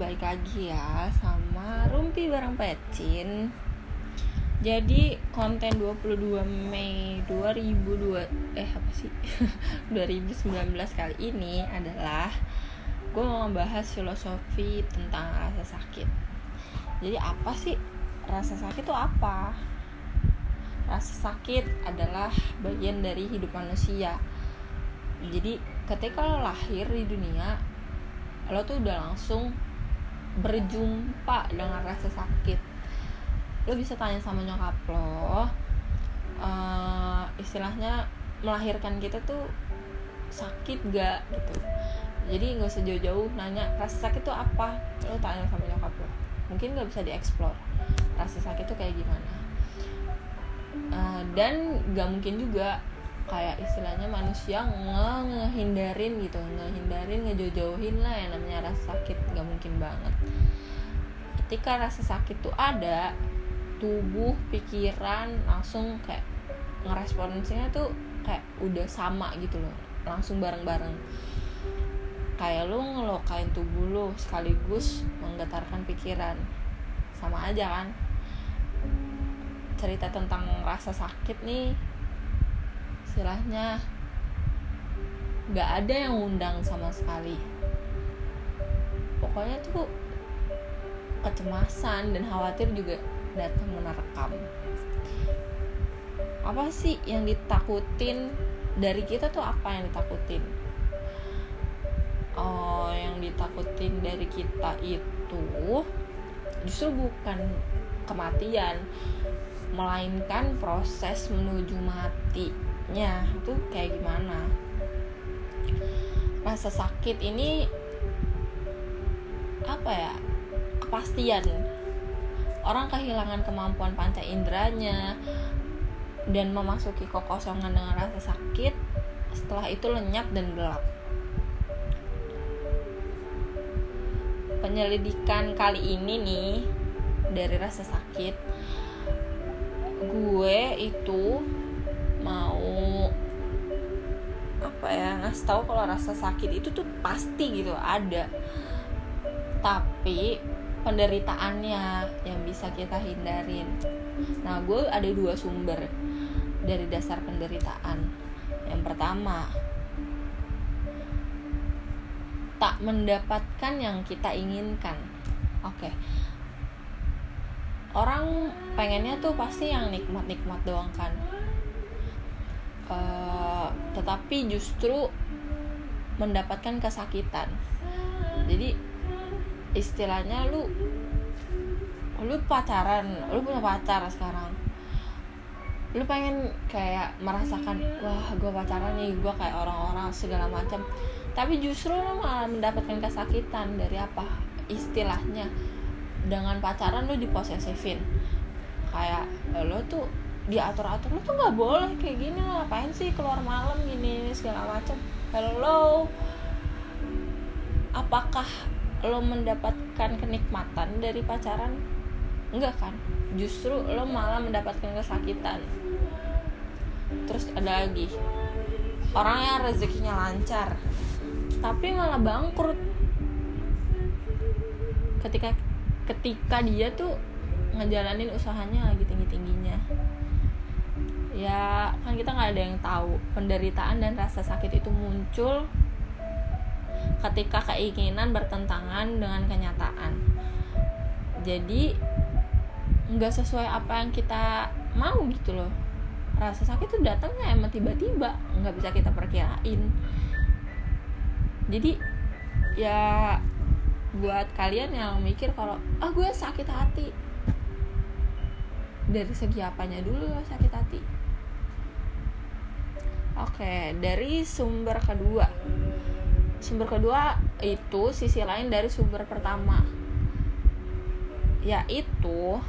balik lagi ya sama Rumpi bareng Pecin. Jadi konten 22 Mei 2002 Eh apa sih? 2019 kali ini adalah Gue mau ngebahas filosofi tentang rasa sakit. Jadi apa sih rasa sakit itu apa? Rasa sakit adalah bagian dari hidup manusia. Jadi ketika lo lahir di dunia lo tuh udah langsung berjumpa dengan rasa sakit. Lo bisa tanya sama nyokap lo uh, istilahnya melahirkan kita tuh sakit gak gitu. Jadi nggak usah jauh-jauh nanya rasa sakit tuh apa lo tanya sama nyokap lo. Mungkin nggak bisa dieksplor rasa sakit tuh kayak gimana. Uh, dan nggak mungkin juga kayak istilahnya manusia nge ngehindarin gitu ngehindarin ngejauh-jauhin lah yang namanya rasa sakit nggak mungkin banget. Ketika rasa sakit tuh ada tubuh pikiran langsung kayak ngeresponsinya tuh kayak udah sama gitu loh langsung bareng-bareng. Kayak lu ngelokain tubuh lu sekaligus menggetarkan pikiran. Sama aja kan? Cerita tentang rasa sakit nih istilahnya nggak ada yang undang sama sekali. Pokoknya tuh kecemasan dan khawatir juga datang menerkam. Apa sih yang ditakutin? Dari kita tuh apa yang ditakutin? Oh yang ditakutin dari kita itu justru bukan kematian melainkan proses menuju mati sakitnya itu kayak gimana? Rasa sakit ini apa ya? Kepastian. Orang kehilangan kemampuan panca inderanya dan memasuki kekosongan dengan rasa sakit setelah itu lenyap dan gelap. Penyelidikan kali ini nih dari rasa sakit gue itu mau apa ya ngasih tahu kalau rasa sakit itu tuh pasti gitu ada. Tapi penderitaannya yang bisa kita hindarin. Nah gue ada dua sumber dari dasar penderitaan. Yang pertama tak mendapatkan yang kita inginkan. Oke. Okay. orang pengennya tuh pasti yang nikmat-nikmat doang kan uh, tetapi justru mendapatkan kesakitan. Jadi istilahnya lu lu pacaran lu punya pacar sekarang. Lu pengen kayak merasakan wah gue pacaran nih gue kayak orang-orang segala macam. Tapi justru lu malah mendapatkan kesakitan dari apa? Istilahnya dengan pacaran lu diposesifin. Kayak lo tuh diatur atur lo tuh nggak boleh kayak gini lo ngapain sih keluar malam gini segala macam hello. Apakah lo mendapatkan kenikmatan dari pacaran? Enggak kan? Justru lo malah mendapatkan kesakitan. Terus ada lagi. Orang yang rezekinya lancar tapi malah bangkrut. Ketika ketika dia tuh ngejalanin usahanya lagi tinggi ya kan kita nggak ada yang tahu. Penderitaan dan rasa sakit itu muncul ketika keinginan bertentangan dengan kenyataan. Jadi nggak sesuai apa yang kita mau gitu loh. Rasa sakit itu datangnya emang tiba-tiba. Nggak bisa kita perkirain. Jadi ya buat kalian yang mikir kalau ah gue sakit hati. Dari segi apanya dulu sakit hati Oke, dari sumber kedua. Sumber kedua itu sisi lain dari sumber pertama. Yaitu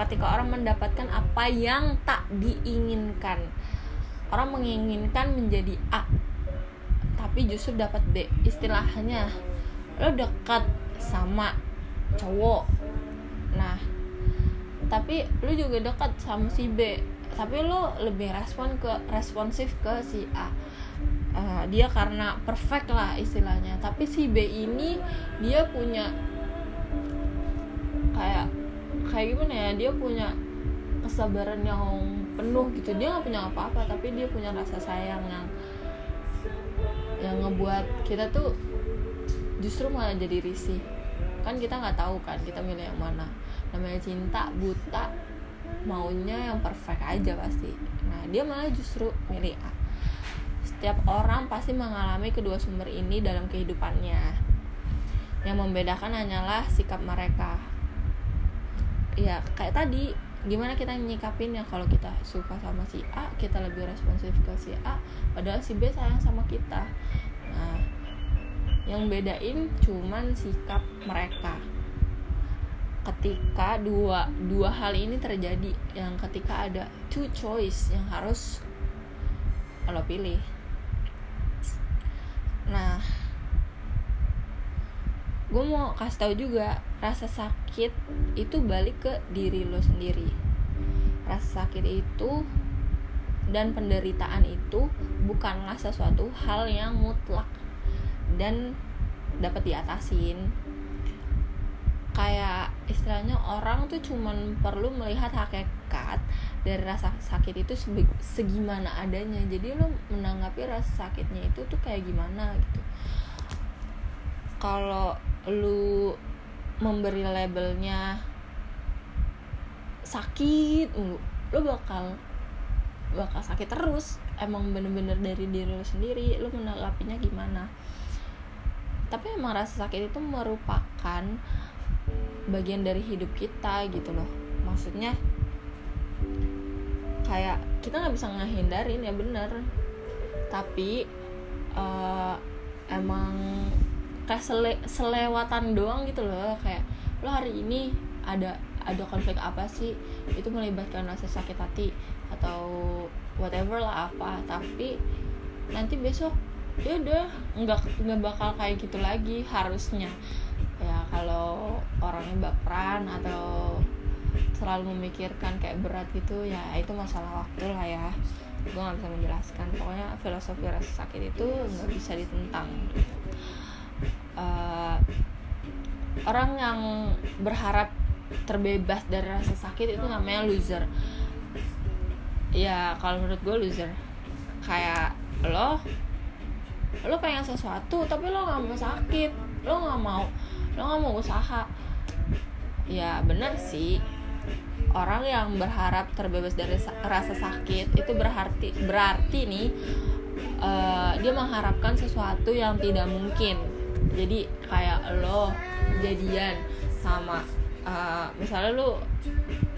ketika orang mendapatkan apa yang tak diinginkan. Orang menginginkan menjadi A, tapi justru dapat B. Istilahnya, lo dekat sama cowok. Nah, tapi lo juga dekat sama si B tapi lo lebih respon ke responsif ke si A. Uh, dia karena perfect lah istilahnya. Tapi si B ini dia punya kayak kayak gimana ya? Dia punya kesabaran yang penuh gitu. Dia nggak punya apa-apa tapi dia punya rasa sayang yang yang ngebuat kita tuh justru malah jadi risih. Kan kita nggak tahu kan kita milih yang mana. Namanya cinta buta maunya yang perfect aja pasti. Nah dia malah justru milih A. Setiap orang pasti mengalami kedua sumber ini dalam kehidupannya. Yang membedakan hanyalah sikap mereka. Ya kayak tadi gimana kita nyikapin ya kalau kita suka sama si A kita lebih responsif ke si A padahal si B sayang sama kita. Nah yang bedain cuman sikap mereka ketika dua dua hal ini terjadi yang ketika ada two choice yang harus lo pilih. Nah gue mau kasih tahu juga rasa sakit itu balik ke diri lo sendiri. Rasa sakit itu dan penderitaan itu bukanlah sesuatu hal yang mutlak dan dapat diatasin. Kayak istilahnya orang tuh cuman perlu melihat hakikat dari rasa sakit itu segimana adanya. Jadi lo menanggapi rasa sakitnya itu tuh kayak gimana gitu. Kalau lu memberi labelnya sakit lu lo bakal bakal sakit terus. Emang bener-bener dari diri lo sendiri lo menanggapinya gimana. Tapi emang rasa sakit itu merupakan bagian dari hidup kita gitu loh. Maksudnya kayak kita nggak bisa ngehindarin ya bener. Tapi uh, emang kayak sele selewatan doang gitu loh. Kayak lo hari ini ada ada konflik apa sih? Itu melibatkan rasa sakit hati atau whatever lah apa. Tapi nanti besok ya udah nggak nggak bakal kayak gitu lagi harusnya. ya kalau orangnya baperan atau selalu memikirkan kayak berat gitu ya itu masalah waktu lah ya. Gue nggak bisa menjelaskan. Pokoknya filosofi rasa sakit itu nggak bisa ditentang. Uh, orang yang berharap terbebas dari rasa sakit itu namanya loser. Ya kalau menurut gue loser. Kayak lo lo pengen sesuatu tapi lo nggak mau sakit. Lo nggak mau lo nggak mau usaha. Ya bener sih. Orang yang berharap terbebas dari rasa sakit itu berarti berarti nih uh, dia mengharapkan sesuatu yang tidak mungkin. Jadi kayak lo jadian sama uh, misalnya lo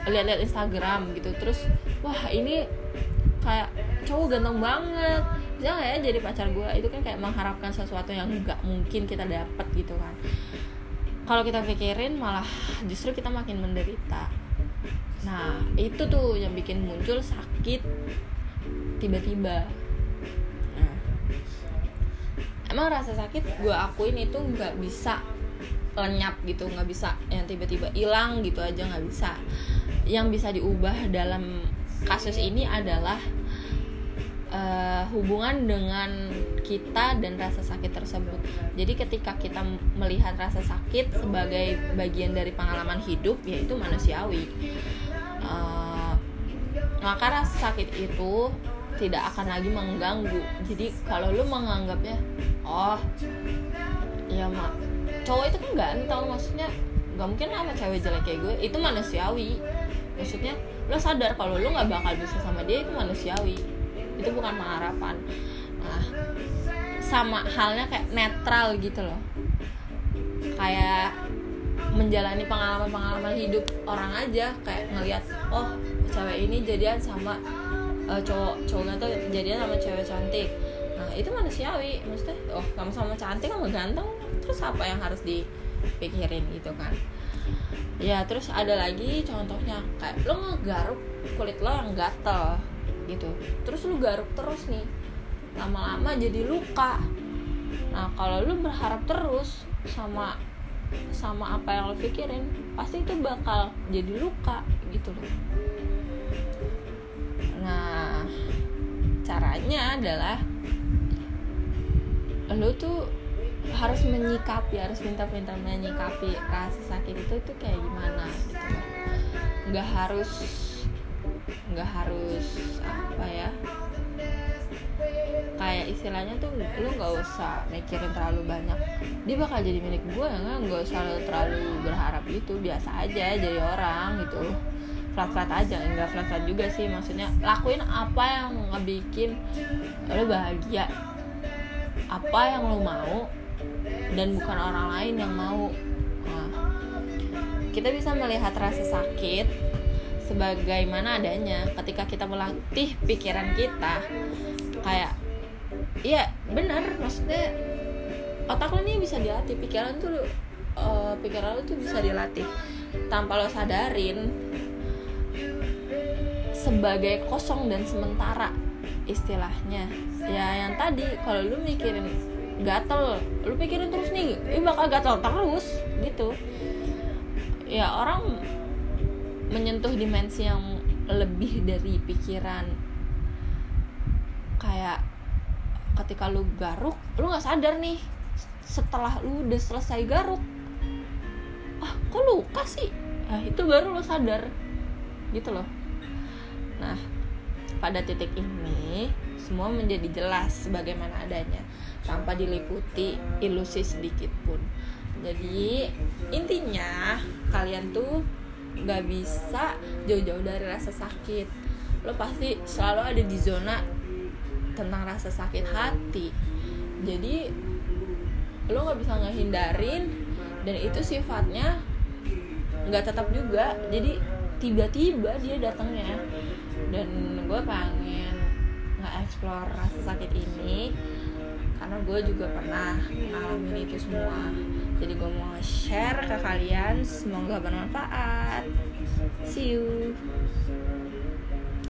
lihat-lihat Instagram gitu terus wah ini kayak cowok ganteng banget. Bisa ya jadi pacar gue itu kan kayak mengharapkan sesuatu yang nggak mungkin kita dapat gitu kan kalau kita pikirin malah justru kita makin menderita. Nah itu tuh yang bikin muncul sakit tiba-tiba. Nah, emang rasa sakit gue akuin itu nggak bisa lenyap gitu nggak bisa yang tiba-tiba hilang gitu aja nggak bisa. Yang bisa diubah dalam kasus ini adalah uh, hubungan dengan kita dan rasa sakit tersebut. Jadi ketika kita melihat rasa sakit sebagai bagian dari pengalaman hidup, yaitu manusiawi. Uh, maka rasa sakit itu tidak akan lagi mengganggu. Jadi kalau lu menganggapnya, oh, ya mak, cowok itu kan ganteng, maksudnya nggak mungkin lah sama cewek jelek kayak gue. Itu manusiawi. Maksudnya lo sadar kalau lo nggak bakal bisa sama dia itu manusiawi itu bukan pengharapan nah sama halnya kayak netral gitu loh. Kayak menjalani pengalaman-pengalaman hidup orang aja kayak ngelihat oh cewek ini jadian sama uh, cowok cowok tuh jadian sama cewek cantik. Nah itu manusiawi maksudnya oh kamu sama cantik kamu ganteng terus apa yang harus dipikirin? Gitu kan. Ya terus ada lagi contohnya kayak lo ngegaruk kulit lo yang gatel gitu. Terus lu garuk terus nih lama-lama jadi luka. Nah kalau lu berharap terus sama sama apa yang lo pikirin pasti itu bakal jadi luka gitu loh. Nah caranya adalah lo tuh harus menyikapi harus pintar-pintar menyikapi rasa sakit itu itu kayak gimana gitu loh. Nggak harus nggak harus apa ya kayak istilahnya tuh lu nggak usah mikirin terlalu banyak. Dia bakal jadi milik gue ya nggak? Nggak usah terlalu berharap itu biasa aja jadi orang gitu. Flat flat aja enggak flat flat juga sih. Maksudnya lakuin apa yang ngebikin lu bahagia. Apa yang lu mau dan bukan orang lain yang mau. Nah, kita bisa melihat rasa sakit sebagaimana adanya ketika kita melatih pikiran kita. Kayak iya benar maksudnya otak lo ini bisa dilatih pikiran tuh uh, pikiran lo tuh bisa dilatih tanpa lo sadarin sebagai kosong dan sementara istilahnya. Ya yang tadi kalau lu mikirin gatel lu pikirin terus nih ini bakal gatel terus gitu. Ya orang menyentuh dimensi yang lebih dari pikiran. Kayak ketika lu garuk lu nggak sadar nih. Setelah lu udah selesai garuk ah kok luka sih? Nah itu baru lu sadar. Gitu loh. Nah pada titik ini semua menjadi jelas bagaimana adanya tanpa diliputi ilusi sedikit pun. Jadi intinya kalian tuh gak bisa jauh-jauh dari rasa sakit. Lo pasti selalu ada di zona tentang rasa sakit hati. Jadi lo nggak bisa ngehindarin dan itu sifatnya nggak tetap juga. Jadi tiba-tiba dia datangnya. Dan gue pengen nge-explore rasa sakit ini karena gue juga pernah ngalamin itu semua. Jadi gue mau share ke kalian semoga bermanfaat. See you